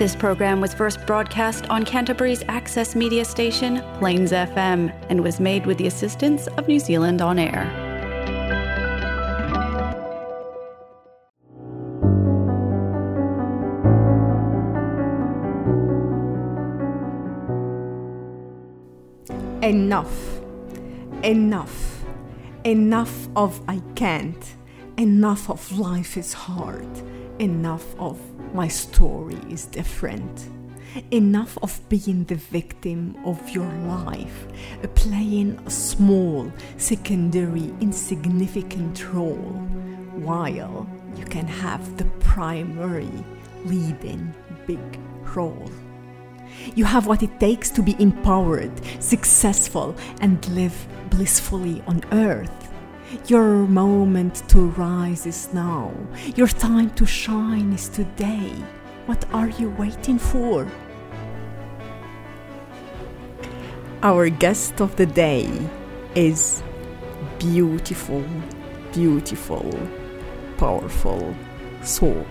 This program was first broadcast on Canterbury's access media station, Plains FM, and was made with the assistance of New Zealand On Air. Enough. Enough. Enough of I can't. Enough of life is hard. Enough of my story is different. Enough of being the victim of your life, playing a small, secondary, insignificant role, while you can have the primary, leading big role. You have what it takes to be empowered, successful, and live blissfully on earth. Your moment to rise is now. Your time to shine is today. What are you waiting for? Our guest of the day is beautiful, beautiful, powerful soul.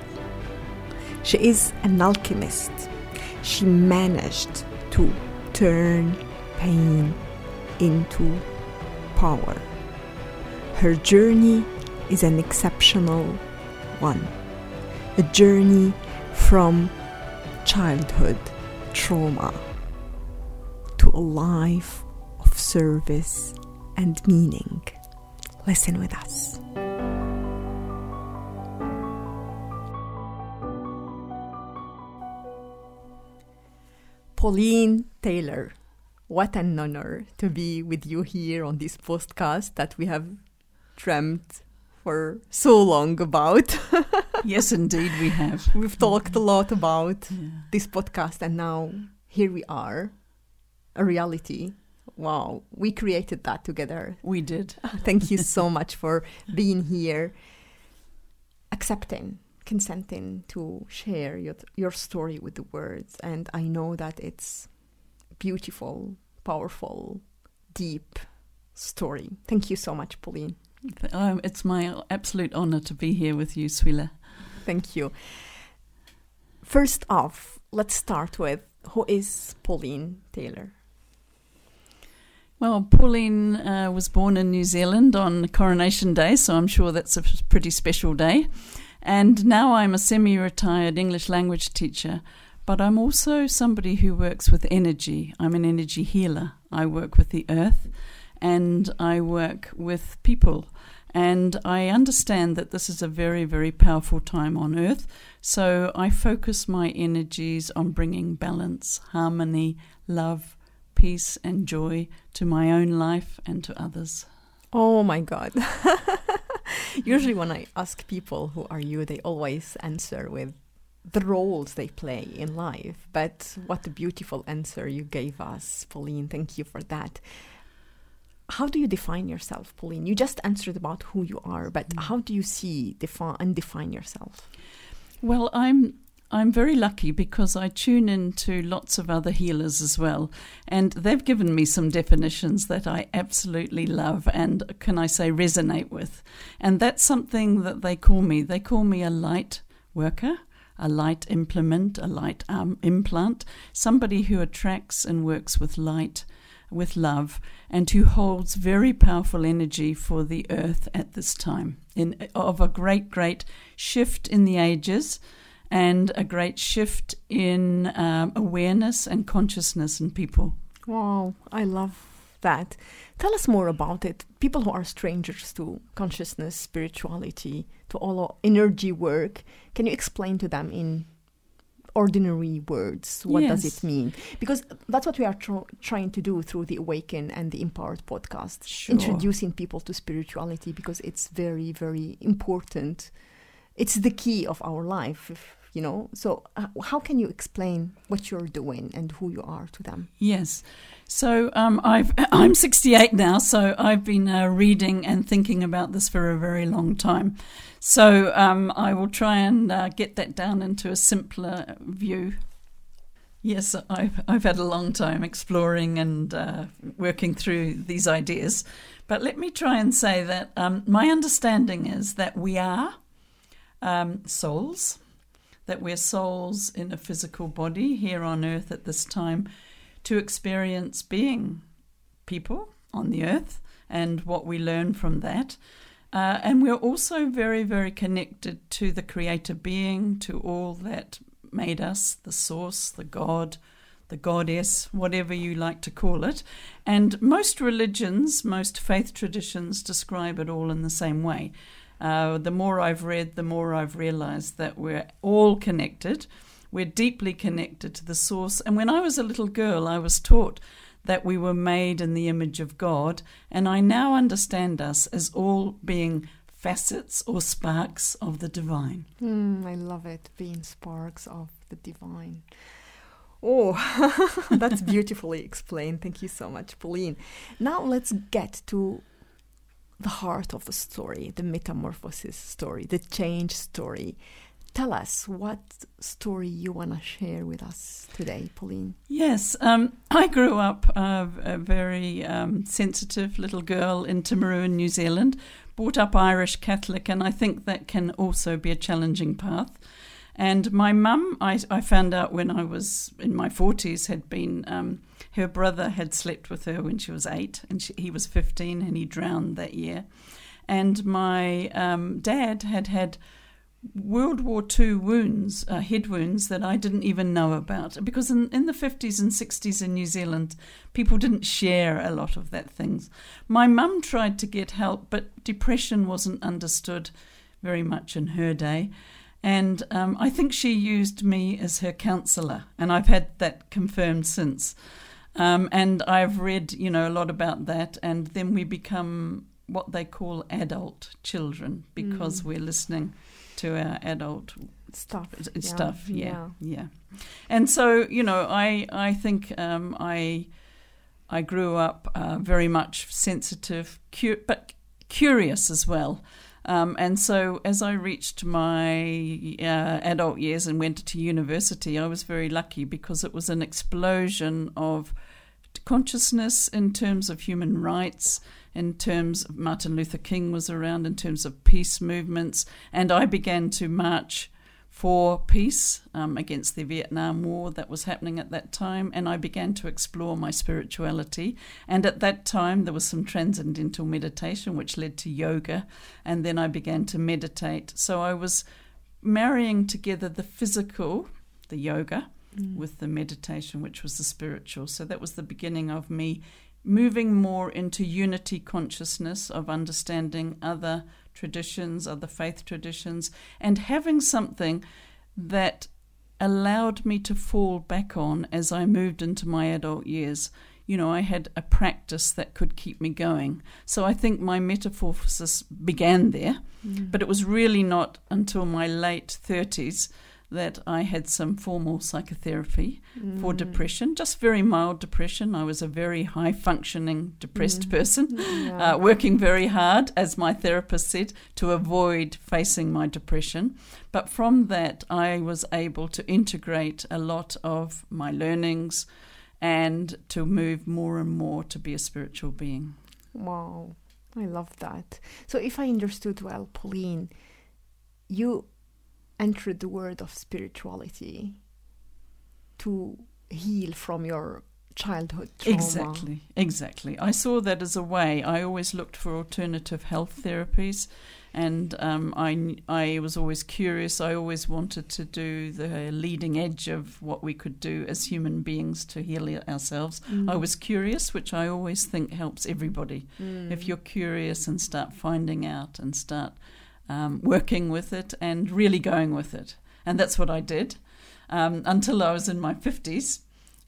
She is an alchemist. She managed to turn pain into power. Her journey is an exceptional one. A journey from childhood trauma to a life of service and meaning. Listen with us. Pauline Taylor, what an honor to be with you here on this podcast that we have dreamt for so long about. yes, indeed, we have. We've talked a lot about yeah. this podcast, and now here we are, a reality. Wow, we created that together. We did. Thank you so much for being here, accepting, consenting to share your, your story with the words. And I know that it's beautiful, powerful, deep story. Thank you so much, Pauline. Um, it's my absolute honor to be here with you, Swila. Thank you. First off, let's start with who is Pauline Taylor? Well, Pauline uh, was born in New Zealand on Coronation Day, so I'm sure that's a pretty special day. And now I'm a semi retired English language teacher, but I'm also somebody who works with energy. I'm an energy healer. I work with the earth and I work with people. And I understand that this is a very, very powerful time on earth. So I focus my energies on bringing balance, harmony, love, peace, and joy to my own life and to others. Oh my God. Usually, when I ask people who are you, they always answer with the roles they play in life. But what a beautiful answer you gave us, Pauline. Thank you for that how do you define yourself, Pauline? You just answered about who you are, but mm. how do you see define and define yourself? Well, I'm I'm very lucky because I tune into lots of other healers as well, and they've given me some definitions that I absolutely love and can I say resonate with, and that's something that they call me. They call me a light worker. A light implement, a light um, implant, somebody who attracts and works with light, with love and who holds very powerful energy for the earth at this time. In of a great great shift in the ages and a great shift in um, awareness and consciousness in people. Wow i love that. Tell us more about it. People who are strangers to consciousness spirituality to all energy work can you explain to them in ordinary words. What yes. does it mean? Because that's what we are tr- trying to do through the Awaken and the Empowered podcast, sure. introducing people to spirituality because it's very, very important. It's the key of our life. You know? So uh, how can you explain what you're doing and who you are to them? Yes. So um, I've, i'm 68 now so i've been uh, reading and thinking about this for a very long time. So um, i will try and uh, get that down into a simpler view. Yes, I've I've had a long time exploring and uh, working through these ideas, but let me try and say that um, my understanding is that we are um, souls, that we're souls in a physical body here on earth at this time to experience being people on the earth and what we learn from that. Uh, and we're also very, very connected to the creator being, to all that made us, the source, the God, the goddess, whatever you like to call it. And most religions, most faith traditions describe it all in the same way. Uh, the more I've read, the more I've realized that we're all connected. We're deeply connected to the source. And when I was a little girl, I was taught that we were made in the image of God. And I now understand us as all being facets or sparks of the divine. Mm, I love it, being sparks of the divine. Oh, that's beautifully explained. Thank you so much, Pauline. Now let's get to the heart of the story, the metamorphosis story, the change story. Tell us what story you want to share with us today, Pauline. Yes, um, I grew up uh, a very um, sensitive little girl in Timaru New Zealand, brought up Irish Catholic, and I think that can also be a challenging path. And my mum, I, I, found out when I was in my 40s, had been, um, her brother had slept with her when she was eight, and she, he was 15, and he drowned that year. And my um, dad had had World War II wounds, uh, head wounds that I didn't even know about. Because in, in the 50s and 60s in New Zealand, people didn't share a lot of that things. My mum tried to get help, but depression wasn't understood very much in her day. And um, I think she used me as her counselor, and I've had that confirmed since. Um, and I've read, you know, a lot about that, and then we become what they call adult children because mm. we're listening to our adult stuff. Stuff, yeah, yeah, yeah. And so, you know, I I think um, I I grew up uh, very much sensitive, cu- but curious as well. Um, and so, as I reached my uh, adult years and went to university, I was very lucky because it was an explosion of consciousness in terms of human rights, in terms of Martin Luther King was around, in terms of peace movements, and I began to march for peace um, against the Vietnam War that was happening at that time, and I began to explore my spirituality. And at that time, there was some transcendental meditation, which led to yoga, and then I began to meditate. So I was marrying together the physical, the yoga, mm. with the meditation, which was the spiritual. So that was the beginning of me moving more into unity consciousness of understanding other traditions, other faith traditions, and having something that allowed me to fall back on as I moved into my adult years. You know, I had a practice that could keep me going. So I think my metamorphosis began there, mm. but it was really not until my late 30s that I had some formal psychotherapy mm. for depression, just very mild depression. I was a very high functioning depressed mm. person, yeah. uh, working very hard, as my therapist said, to avoid facing my depression. But from that, I was able to integrate a lot of my learnings and to move more and more to be a spiritual being. Wow, I love that. So, if I understood well, Pauline, you entered the world of spirituality to heal from your childhood trauma. Exactly, exactly. I saw that as a way. I always looked for alternative health therapies, and um, I I was always curious. I always wanted to do the leading edge of what we could do as human beings to heal ourselves. Mm. I was curious, which I always think helps everybody. Mm. If you're curious and start finding out and start um, working with it and really going with it. And that's what I did um, until I was in my 50s.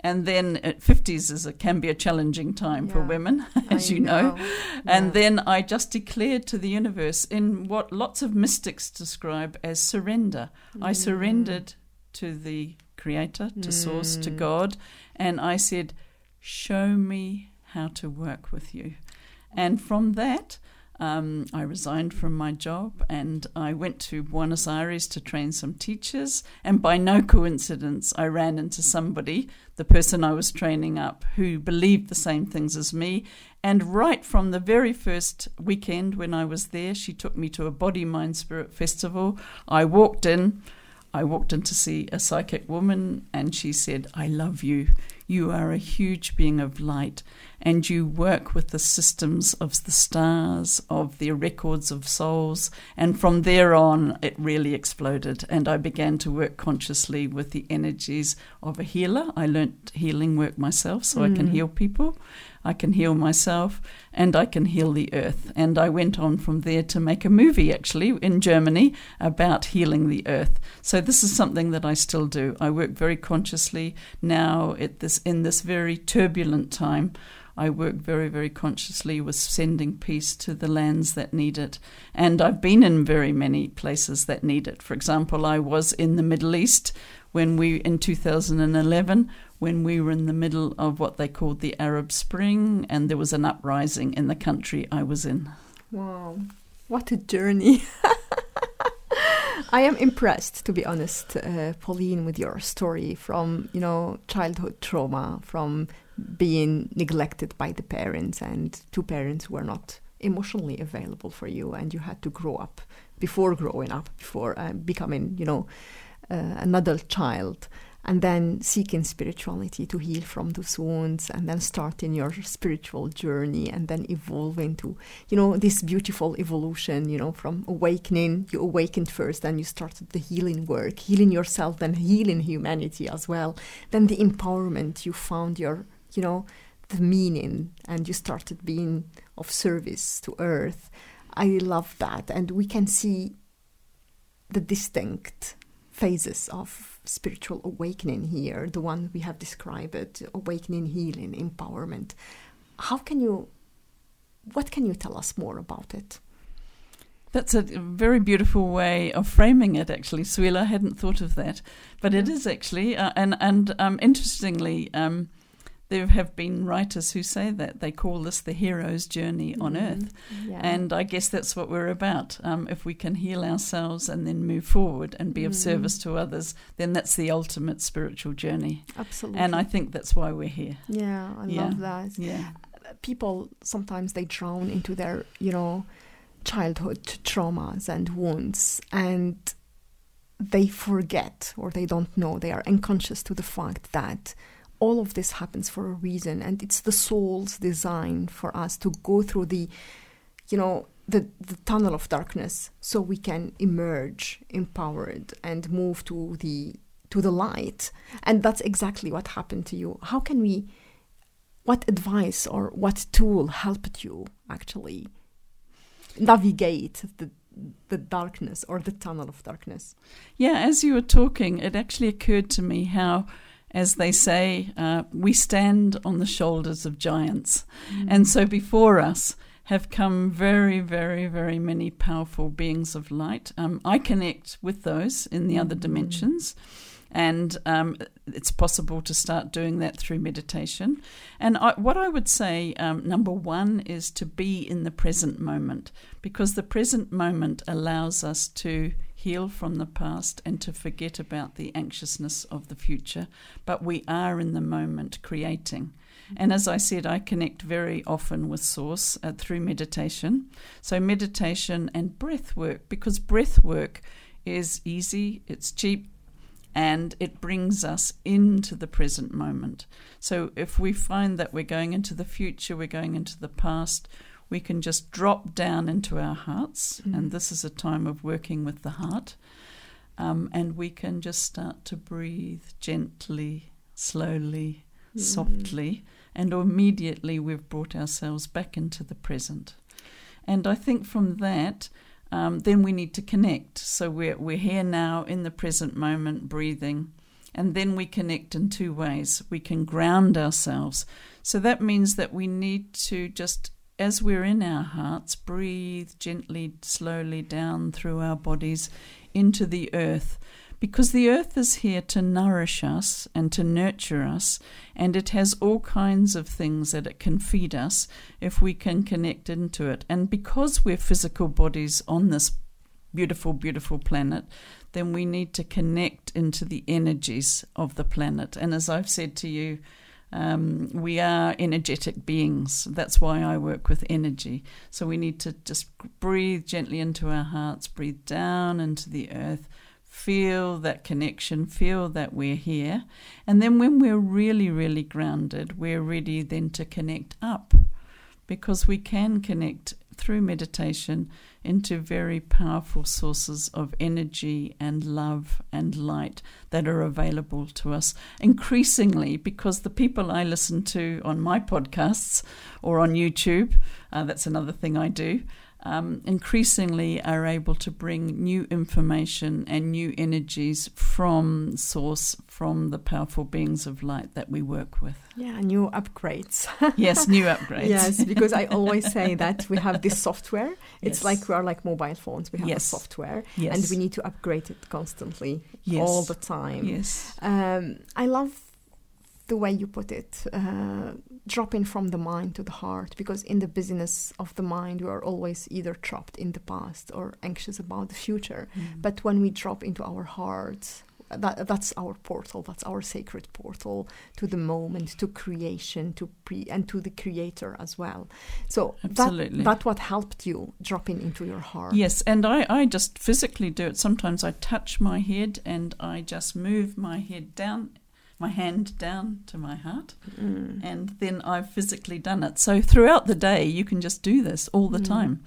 And then at 50s is a, can be a challenging time yeah, for women, as I you know. know. Yeah. And then I just declared to the universe in what lots of mystics describe as surrender. Mm. I surrendered to the Creator, to mm. Source, to mm. God, and I said, Show me how to work with you. And from that, um, I resigned from my job and I went to Buenos Aires to train some teachers. And by no coincidence, I ran into somebody, the person I was training up, who believed the same things as me. And right from the very first weekend when I was there, she took me to a body, mind, spirit festival. I walked in. I walked in to see a psychic woman, and she said, I love you. You are a huge being of light, and you work with the systems of the stars, of the records of souls. And from there on, it really exploded. And I began to work consciously with the energies of a healer. I learnt healing work myself, so mm. I can mm. heal people. I can heal myself and I can heal the earth. And I went on from there to make a movie actually in Germany about healing the earth. So this is something that I still do. I work very consciously now at this in this very turbulent time. I work very, very consciously with sending peace to the lands that need it. And I've been in very many places that need it. For example, I was in the Middle East when we, in 2011, when we were in the middle of what they called the Arab Spring, and there was an uprising in the country I was in. Wow, what a journey! I am impressed, to be honest, uh, Pauline, with your story from you know childhood trauma, from being neglected by the parents, and two parents were not emotionally available for you, and you had to grow up before growing up, before uh, becoming you know uh, an adult child and then seeking spirituality to heal from those wounds and then starting your spiritual journey and then evolving to you know this beautiful evolution you know from awakening you awakened first then you started the healing work healing yourself then healing humanity as well. Then the empowerment you found your you know the meaning and you started being of service to earth. I love that and we can see the distinct phases of spiritual awakening here, the one we have described it, awakening, healing, empowerment. How can you, what can you tell us more about it? That's a very beautiful way of framing it, actually, Suila. I hadn't thought of that, but it is actually, uh, and and um, interestingly, um, there have been writers who say that they call this the hero's journey on mm, earth. yeah. and i guess that's what we're about. Um, if we can heal ourselves and then move forward and be mm. of service to others then that's the ultimate spiritual journey. Absolutely. And i think that's why we're here. Yeah i yeah. love that. Yeah. People sometimes they drown into their you know childhood traumas and wounds and they forget or they don't know. They are unconscious to the fact that all of this happens for a reason and it's the soul's design for us to go through the you know the, the tunnel of darkness so we can emerge empowered and move to the to the light. And that's exactly what happened to you. How can we what advice or what tool helped you actually navigate the the darkness or the tunnel of darkness? Yeah as you were talking it actually occurred to me how as they say, uh, we stand on the shoulders of giants. Mm. And so before us have come very, very, very many powerful beings of light. Um, I connect with those in the other mm. dimensions. And um, it's possible to start doing that through meditation. And I, what I would say, um, number one, is to be in the present moment, because the present moment allows us to heal from the past and to forget about the anxiousness of the future, but we are in the moment creating. And as I said, I connect very often with Source uh, through meditation. So, meditation and breath work, because breath work is easy, it's cheap, and it brings us into the present moment. So, if we find that we're going into the future, we're going into the past, we can just drop down into our hearts, mm. and this is a time of working with the heart. Um, and we can just start to breathe gently, slowly, mm. softly, and immediately we've brought ourselves back into the present. And I think from that, um, then we need to connect. So we're, we're here now in the present moment, breathing. And then we connect in two ways. We can ground ourselves. So that means that we need to just as we're in our hearts, breathe gently, slowly down through our bodies into the earth. Because the earth is here to nourish us and to nurture us, and it has all kinds of things that it can feed us if we can connect into it. And because we're physical bodies on this beautiful, beautiful planet, then we need to connect into the energies of the planet. And as I've said to you, um, we are energetic beings. That's why I work with energy. So we need to just breathe gently into our hearts, breathe down into the earth, feel that connection, feel that we're here. And then when we're really, really grounded, we're ready then to connect up because we can connect through meditation into very powerful sources of energy and love and light that are available to us. Increasingly because the people I listen to on my podcasts or on YouTube, uh, that's another thing I do, um, increasingly are able to bring new information and new energies from source, from the powerful beings of light that we work with. Yeah, new upgrades. yes, new upgrades. yes, because I always say that we have this software. It's Yes. like we are like mobile phones. We have Yes. a software, Yes. and we need to upgrade it constantly, Yes. all the time. Yes. Um, I love the way you put it, uh, dropping from the mind to the heart, because in the business of the mind, we are always either trapped in the past or anxious about the future. Mm. But when we drop into our hearts, that, that's our portal, that's our sacred portal to the moment, to creation, to pre, and to the creator as well. So Absolutely. that, that what helped you dropping into your heart. Yes, and I, I just physically do it. Sometimes I touch my head and I just move my head down, my hand down to my heart, Mm. and then I've physically done it. So throughout the day, you can just do this all the Mm. time.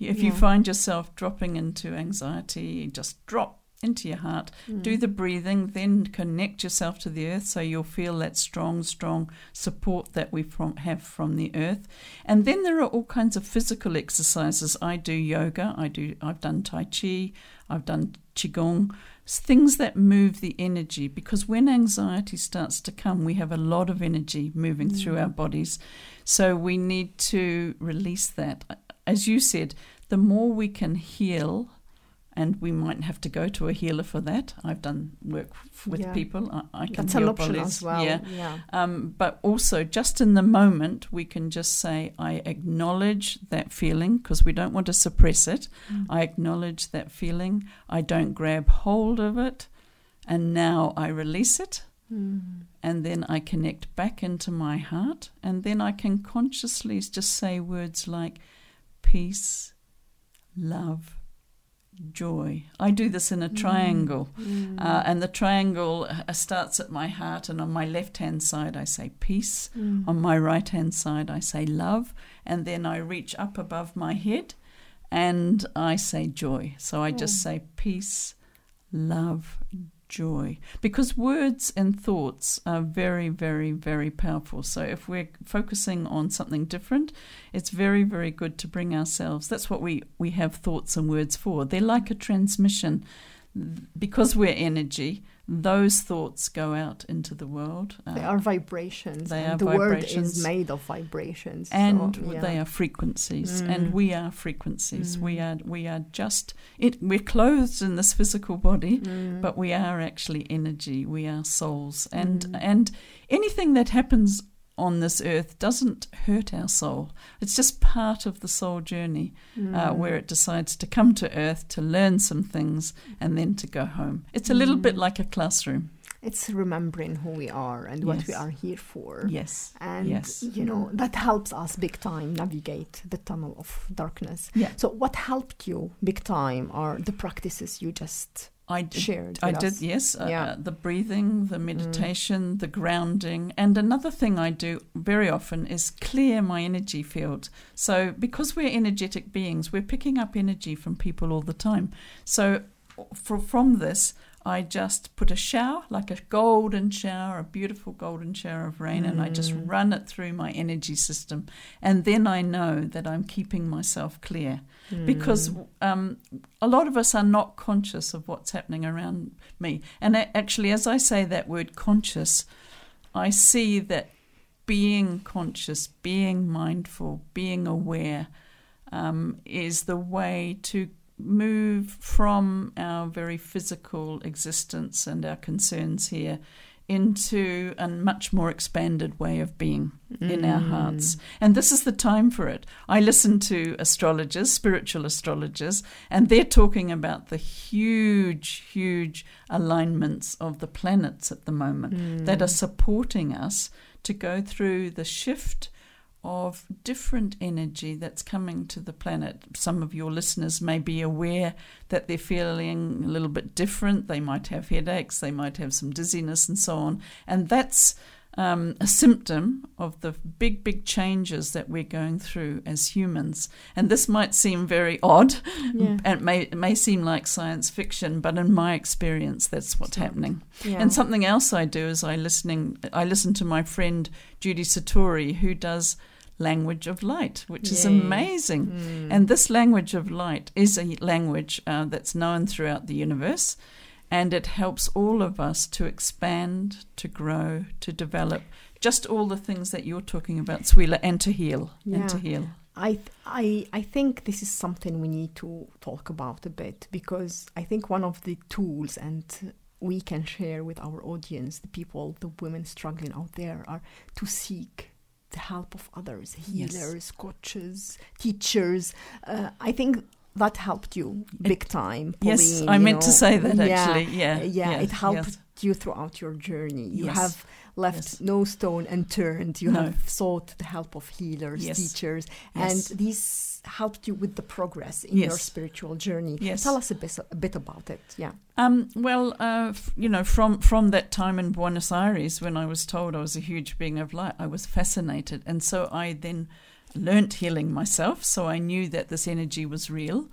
If you find yourself dropping into anxiety, just drop into your heart, Mm. do the breathing, then connect yourself to the earth so you'll feel that strong, strong support that we from, have from the earth. And then there are all kinds of physical exercises. I do yoga, I do I've done tai chi, I've done qigong, things that move the energy because when anxiety starts to come, we have a lot of energy moving through our mm. bodies. So we need to release that. As you said, the more we can heal and we might have to go to a healer for that. I've done work with Yeah. people. I, I can That's heal an option bodies. as well. Yeah. yeah. Um, but also, just in the moment, we can just say, I acknowledge that feeling because we don't want to suppress it. Mm. I acknowledge that feeling. I don't grab hold of it. And now I release it. Mm. And then I connect back into my heart. And then I can consciously just say words like peace, love, joy. I do this in a triangle. Mm. Uh, and the triangle uh, starts at my heart, and on my left hand side, I say peace. Mm. On my right hand side, I say love. And then I reach up above my head and I say joy. So I just say peace, love, joy. Because words and thoughts are very, very, very powerful. So if we're focusing on something different, it's very, very good to bring ourselves. That's what we, we have thoughts and words for. They're like a transmission. Because we're energy, those thoughts go out into the world. They Uh, are vibrations. they and are the word vibrations. is made of vibrations. and so, yeah. they are frequencies, Mm. and we are frequencies. We Mm. are we are just it. We're clothed in this physical body, Mm. but we are actually energy. We are souls, and Mm. and anything that happens on this earth doesn't hurt our soul. It's just part of the soul journey, uh, Mm. where it decides to come to earth to learn some things and then to go home. It's a little bit Mm. like a classroom. it's remembering who we are and what we are here for. Yes. And Yes. you know that helps us big time navigate the tunnel of darkness. Yeah. So what helped you big time are the practices you just I did shared. I with did, us. yes. Uh, Yeah. uh, the breathing, the meditation, the grounding. And another thing I do very often is clear my energy field. So, because we're energetic beings, we're picking up energy from people all the time. So, for, from this, I just put a shower, like a golden shower, a beautiful golden shower of rain, and I just Mm. run it through my energy system. And then I know that I'm keeping myself clear because Mm. um, a lot of us are not conscious of what's happening around me. And actually, as I say that word conscious, I see that being conscious, being mindful, being aware um, is the way to move from our very physical existence and our concerns here into a much more expanded way of being in our Mm. hearts. And this is the time for it. I listen to astrologers, spiritual astrologers, and they're talking about the huge, huge alignments of the planets at the moment Mm. that are supporting us to go through the shift of different energy that's coming to the planet. Some of your listeners may be aware that they're feeling a little bit different. They might have headaches, they might have some dizziness, and so on. And that's um, a symptom of the big, big changes that we're going through as humans. And this might seem very odd, Yeah. and it may, it may seem like science fiction, but in my experience, that's what's happening. Yeah. And something else I do is I listening. I listen to my friend Judy Satori, who does language of light, which is amazing. Mm. And this language of light is a language uh, that's known throughout the universe, and it helps all of us to expand, to grow, to develop. Just all the things that you're talking about, Swila, and to heal, and to heal. I, I, I think this is something we need to talk about a bit because I think one of the tools and we can share with our audience, the people, the women struggling out there, are to seek the help of others, Yes. healers, coaches, teachers. Uh, I think that helped you big time. Pauline, Yes, I meant to say that actually. Yeah, yeah, yeah, it helped yes. you throughout your journey. You Yes. have left Yes. no stone unturned. You No. have sought the help of healers, teachers, and these helped you with the progress in your spiritual journey. Yes. Tell us a bit, a bit about it. Yeah. Um, well, uh, f- you know, from from that time in Buenos Aires, when I was told I was a huge being of light, I was fascinated, and so I then learnt healing myself. So I knew that this energy was real.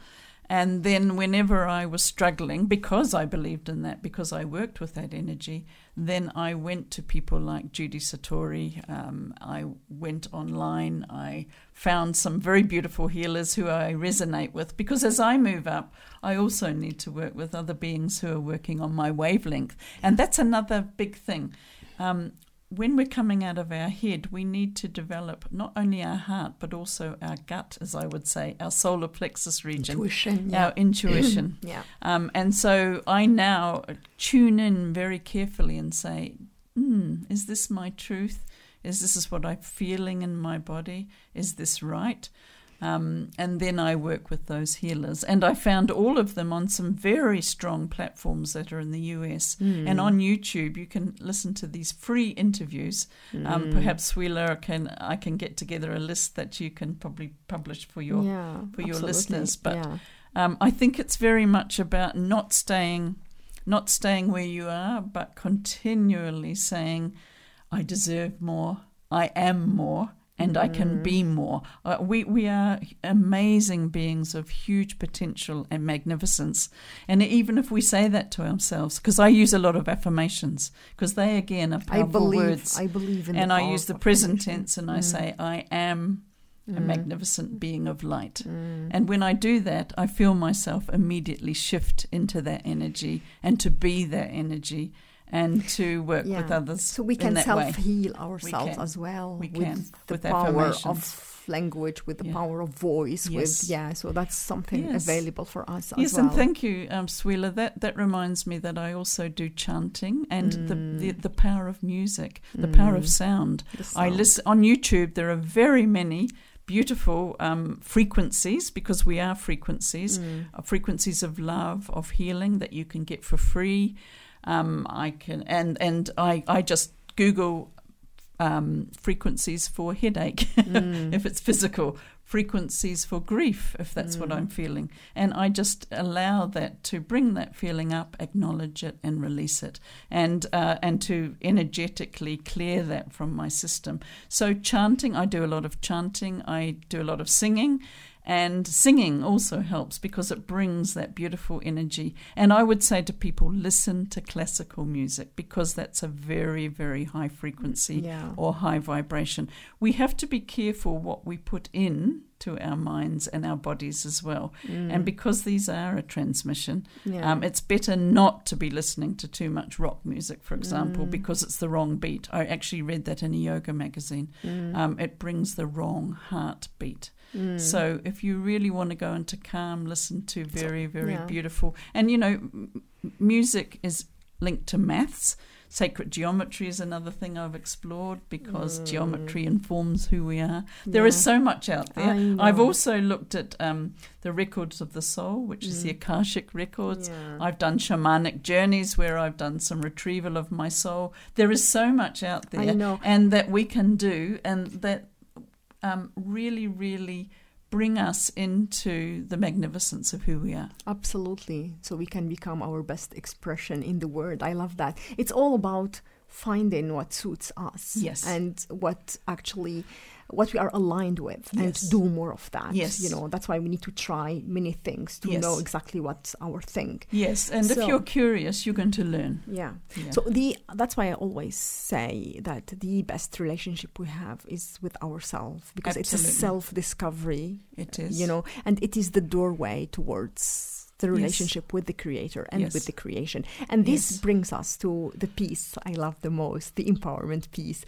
And then, whenever I was struggling, because I believed in that, because I worked with that energy, then I went to people like Judy Satori. Um, I went online. I found some very beautiful healers who I resonate with, because as I move up, I also need to work with other beings who are working on my wavelength. And that's another big thing. Um, when we're coming out of our head, we need to develop not only our heart, but also our gut, as I would say, our solar plexus region, Intuition. Yeah. our intuition. yeah. Um, and so I now tune in very carefully and say, hmm, is this my truth? Is this is what I'm feeling in my body? Is this right? Um, and then I work with those healers. And I found all of them on some very strong platforms that are in the US. Hmm. And on YouTube, you can listen to these free interviews. Hmm. Um, perhaps Wheeler can I can get together a list that you can probably publish for your yeah, for your absolutely. listeners, but yeah. um, I think it's very much about not staying, not staying where you are, but continually saying, "I deserve more. I am more." And I can be more. Uh, we we are amazing beings of huge potential and magnificence. And even if we say that to ourselves, because I use a lot of affirmations, because they again are I powerful believe. words. I believe in. and the I use the present tense, and I say, "I am a Mm. magnificent being of light." Mm. And when I do that, I feel myself immediately shift into that energy and to be that energy and to work with others. So we can self heal ourselves can. as well We with the with power of language, with the Yeah. power of voice. Yes. With yeah, so that's something Yes. available for us Yes, as well. and thank you, um, Swela. That that reminds me that I also do chanting and the, the the power of music, the power of sound. The I listen on YouTube. There are very many beautiful um, frequencies because we are frequencies, Mm. uh, frequencies of love, of healing that you can get for free. Um, I can and and I I just Google um, frequencies for headache Mm. if it's physical, frequencies for grief if that's what Mm. I'm feeling, and I just allow that to bring that feeling up, acknowledge it, and release it, and uh, and to energetically clear that from my system. So chanting, I do a lot of chanting. I do a lot of singing. And singing also helps because it brings that beautiful energy. And I would say to people, listen to classical music because that's a very, very high frequency Yeah. or high vibration. We have to be careful what we put in to our minds and our bodies as well. And because these are a transmission, Mm. Yeah. um, it's better not to be listening to too much rock music, for example, Mm. because it's the wrong beat. I actually read that in a yoga magazine. Mm. Um, it brings the wrong heartbeat. So if you really want to go into calm, listen to very, very yeah. beautiful. And you know, m- music is linked to maths. Sacred geometry is another thing I've explored because geometry informs who we are. There is Mm. Yeah. so much out there. I've also looked at um, the records of the soul, which is the Akashic records. Mm. Yeah. I've done shamanic journeys where I've done some retrieval of my soul. There is so much out there, I know. and that we can do, and that um, really, really bring us into the magnificence of who we are. Absolutely. So we can become our best expression in the world. I love that. It's all about finding what suits us Yes. and what actually what we are aligned with Yes. and do more of that Yes. you know that's why we need to try many things to Yes. know exactly what's our thing Yes, and So- if you're curious, you're going to learn. yeah Yeah. so the that's why i always say that the best relationship we have is with ourselves because it's a self discovery it uh, is. you know and it is the doorway towards the relationship with the creator and Yes. with the creation and this Yes. brings us to the piece i love the most the empowerment piece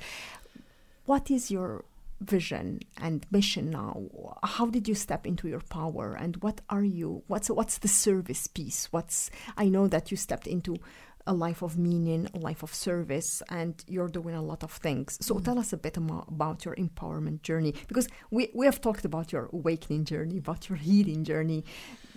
what is your vision and mission now how did you step into your power and what are you what's what's the service piece? What's i know that you stepped into a life of meaning a life of service and you're doing a lot of things. So mm. tell us a bit about your empowerment journey because we, we have talked about your awakening journey about your healing journey.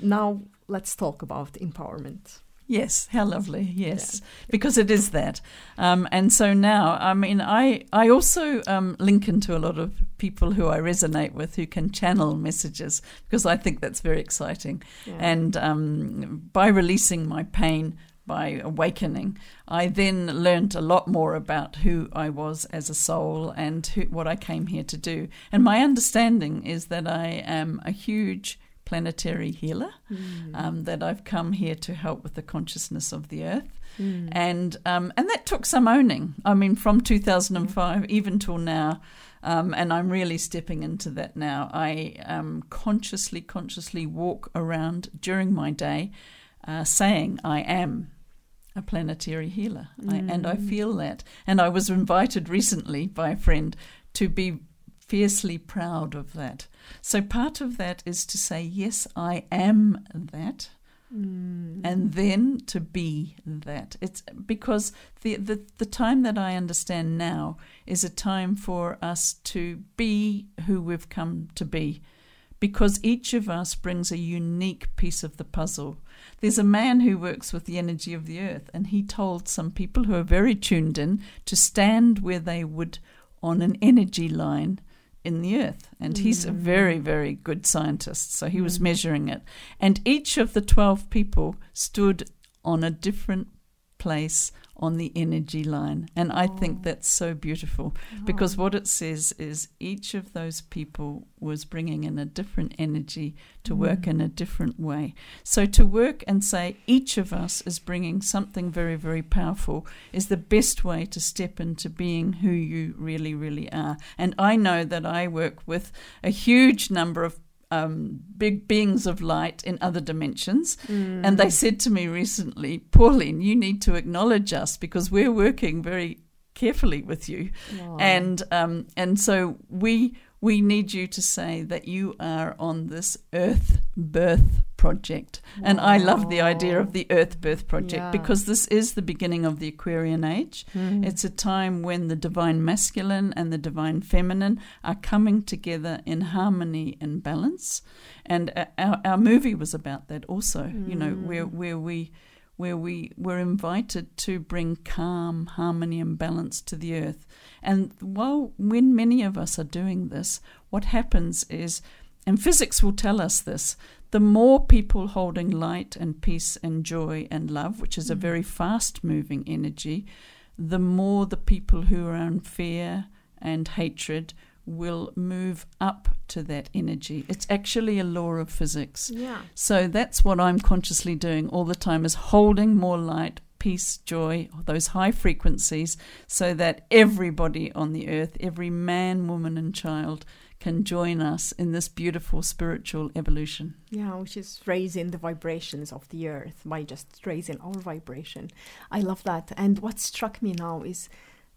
Now let's talk about empowerment Yes, how lovely. Yes, because it is that. Um, and so now, I mean, I I also um, link into a lot of people who I resonate with who can channel messages because I think that's very exciting. Yeah. And um, by releasing my pain, by awakening, I then learnt a lot more about who I was as a soul and who, what I came here to do. And my understanding is that I am a huge planetary healer, um, that I've come here to help with the consciousness of the earth. And um, and that took some owning. I mean, from 2005 even till now, um, and I'm really stepping into that now. I um, consciously, consciously walk around during my day, uh, saying I am a planetary healer, I, and I feel that. And I was invited recently by a friend to be fiercely proud of that. So part of that is to say, yes, I am that mm. and then to be that. It's because the, the the time that I understand now is a time for us to be who we've come to be. Because each of us brings a unique piece of the puzzle. There's a man who works with the energy of the earth, and he told some people who are very tuned in to stand where they would on an energy line in the earth. And he's a mm. very, very good scientist. So he was mm. measuring it. And each of the 12 people stood on a different place on the energy line. And I think oh. that's so beautiful oh. because what it says is each of those people was bringing in a different energy to work in a mm. different way. So to work and say each of us is bringing something very, very powerful is the best way to step into being who you really, really are. And I know that I work with a huge number of um, big beings of light in other dimensions. And they said to me recently, Pauline, you need to acknowledge us because we're working very carefully with you. And um, and so we we need you to say that you are on this earth birth project. And I love the idea of the earth birth project Yeah. because this is the beginning of the Aquarian age. Mm-hmm. It's a time when the divine masculine and the divine feminine are coming together in harmony and balance. And our, our movie was about that also, you know, mm. where, where we where we were invited to bring calm, harmony, and balance to the earth. And while when many of us are doing this, what happens is, and physics will tell us this, the more people holding light and peace and joy and love, which is a mm. very fast moving energy, the more the people who are in fear and hatred will move up to that energy. It's actually a law of physics. Yeah. So that's what I'm consciously doing all the time is holding more light, peace, joy, those high frequencies so that everybody on the earth, every man, woman and child can join us in this beautiful spiritual evolution. Yeah, which is raising the vibrations of the earth by just raising our vibration. I love that. And what struck me now is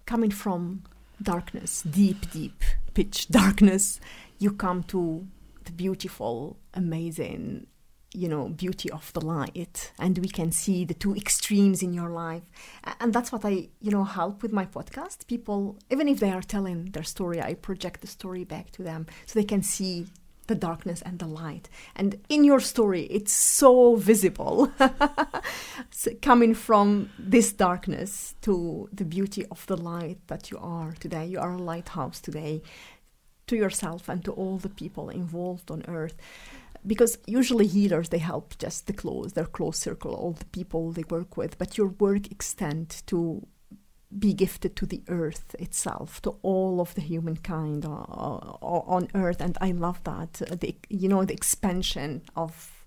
coming from darkness, deep, deep pitch darkness, you come to the beautiful, amazing, you know, beauty of the light. And we can see the two extremes in your life. And that's what I, you know, help with my podcast. People, even if they are telling their story, I project the story back to them so they can see the darkness and the light. And in your story, it's so visible coming from this darkness to the beauty of the light that you are today. You are a lighthouse today. to yourself and to all the people involved on earth because usually healers they help just the close their close circle all the people they work with but your work extends to be gifted to the earth itself to all of the humankind uh, uh, on earth. And i love that uh, the you know the expansion of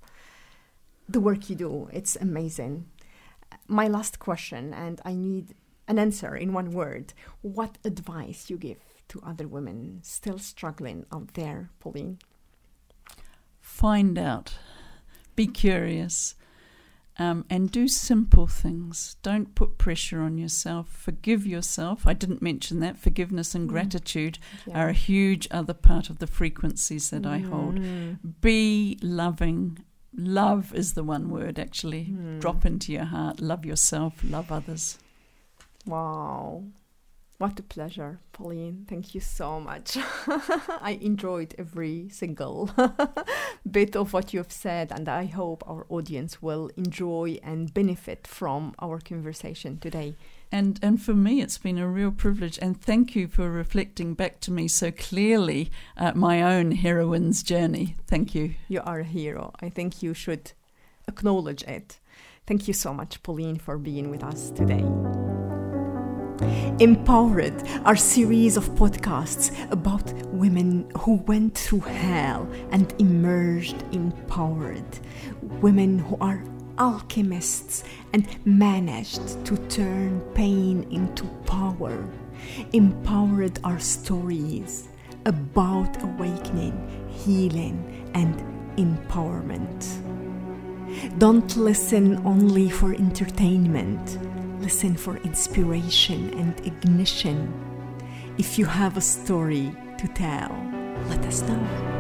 the work you do. It's amazing. My last question and i need an answer in one word. What advice you give to other women still struggling out there, Pauline? Find out, be curious, um, and do simple things. Don't put pressure on yourself. Forgive yourself. I didn't mention that. Forgiveness and mm. gratitude yeah. are a huge other part of the frequencies that mm. I hold. Mm. Be loving. Love is the one word, actually. Mm. Drop into your heart. Love yourself. Love others. Wow. What a pleasure, Pauline. Thank you so much. I enjoyed every single bit of what you've said, and I hope our audience will enjoy and benefit from our conversation today. And and for me, it's been a real privilege. And thank you for reflecting back to me so clearly uh, my own heroine's journey. Thank you. You are a hero. I think you should acknowledge it. Thank you so much, Pauline, for being with us today. Empowered our series of podcasts about women who went through hell and emerged empowered. Women who are alchemists and managed to turn pain into power. Empowered our stories about awakening, healing, and empowerment. Don't listen only for entertainment listen for inspiration and ignition. If you have a story to tell, let us know.